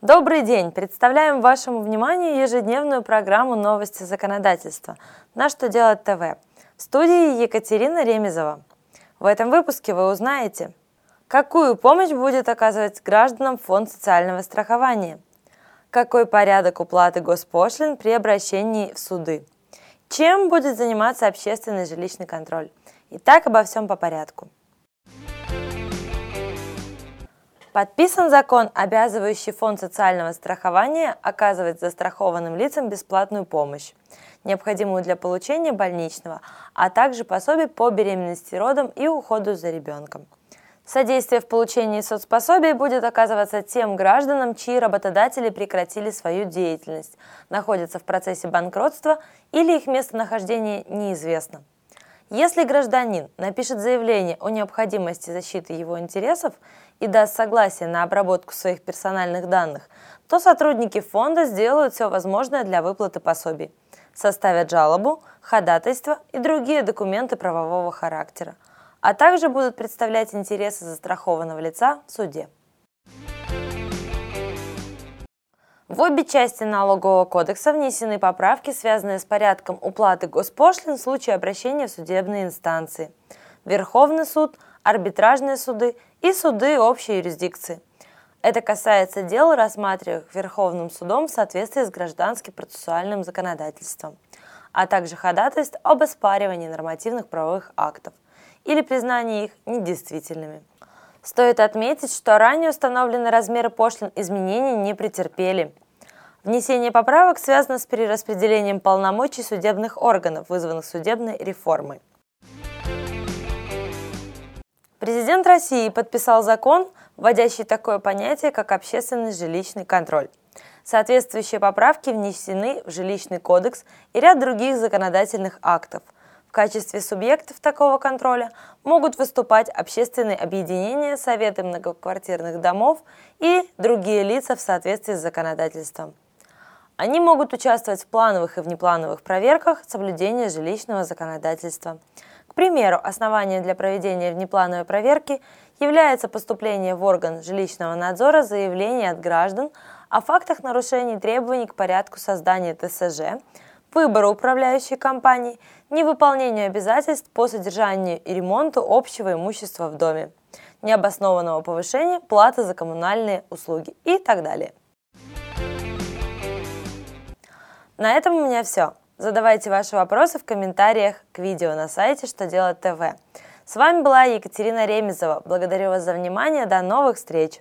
Добрый день! Представляем вашему вниманию ежедневную программу «Новости законодательства» на «Что делать ТВ» в студии Екатерина Ремезова. В этом выпуске вы узнаете, какую помощь будет оказывать гражданам Фонд социального страхования, какой порядок уплаты госпошлин при обращении в суды, чем будет заниматься общественный жилищный контроль. Итак, обо всем по порядку – Подписан закон, обязывающий Фонд социального страхования оказывать застрахованным лицам бесплатную помощь, необходимую для получения больничного, а также пособий по беременности, родам и уходу за ребенком. Содействие в получении соцпособий будет оказываться тем гражданам, чьи работодатели прекратили свою деятельность, находятся в процессе банкротства или их местонахождение неизвестно. Если гражданин напишет заявление о необходимости защиты его интересов и даст согласие на обработку своих персональных данных, то сотрудники фонда сделают все возможное для выплаты пособий, составят жалобу, ходатайство и другие документы правового характера, а также будут представлять интересы застрахованного лица в суде. В обе части налогового кодекса внесены поправки, связанные с порядком уплаты госпошлин в случае обращения в судебные инстанции. Верховный суд, арбитражные суды и суды общей юрисдикции. Это касается дел, рассматриваемых Верховным судом в соответствии с гражданским процессуальным законодательством, а также ходатайств об оспаривании нормативных правовых актов или признании их недействительными. Стоит отметить, что ранее установленные размеры пошлин изменений не претерпели. Внесение поправок связано с перераспределением полномочий судебных органов, вызванных судебной реформой. Президент России подписал закон, вводящий такое понятие, как общественный жилищный контроль. Соответствующие поправки внесены в жилищный кодекс и ряд других законодательных актов – в качестве субъектов такого контроля могут выступать общественные объединения, советы многоквартирных домов и другие лица в соответствии с законодательством. Они могут участвовать в плановых и внеплановых проверках соблюдения жилищного законодательства. К примеру, основанием для проведения внеплановой проверки является поступление в орган жилищного надзора заявления от граждан о фактах нарушений требований к порядку создания ТСЖ, выбора управляющей компании, невыполнению обязательств по содержанию и ремонту общего имущества в доме, необоснованного повышения платы за коммунальные услуги и так далее. На этом у меня все. Задавайте ваши вопросы в комментариях к видео на сайте «Что делать ТВ». С вами была Екатерина Ремезова. Благодарю вас за внимание. До новых встреч!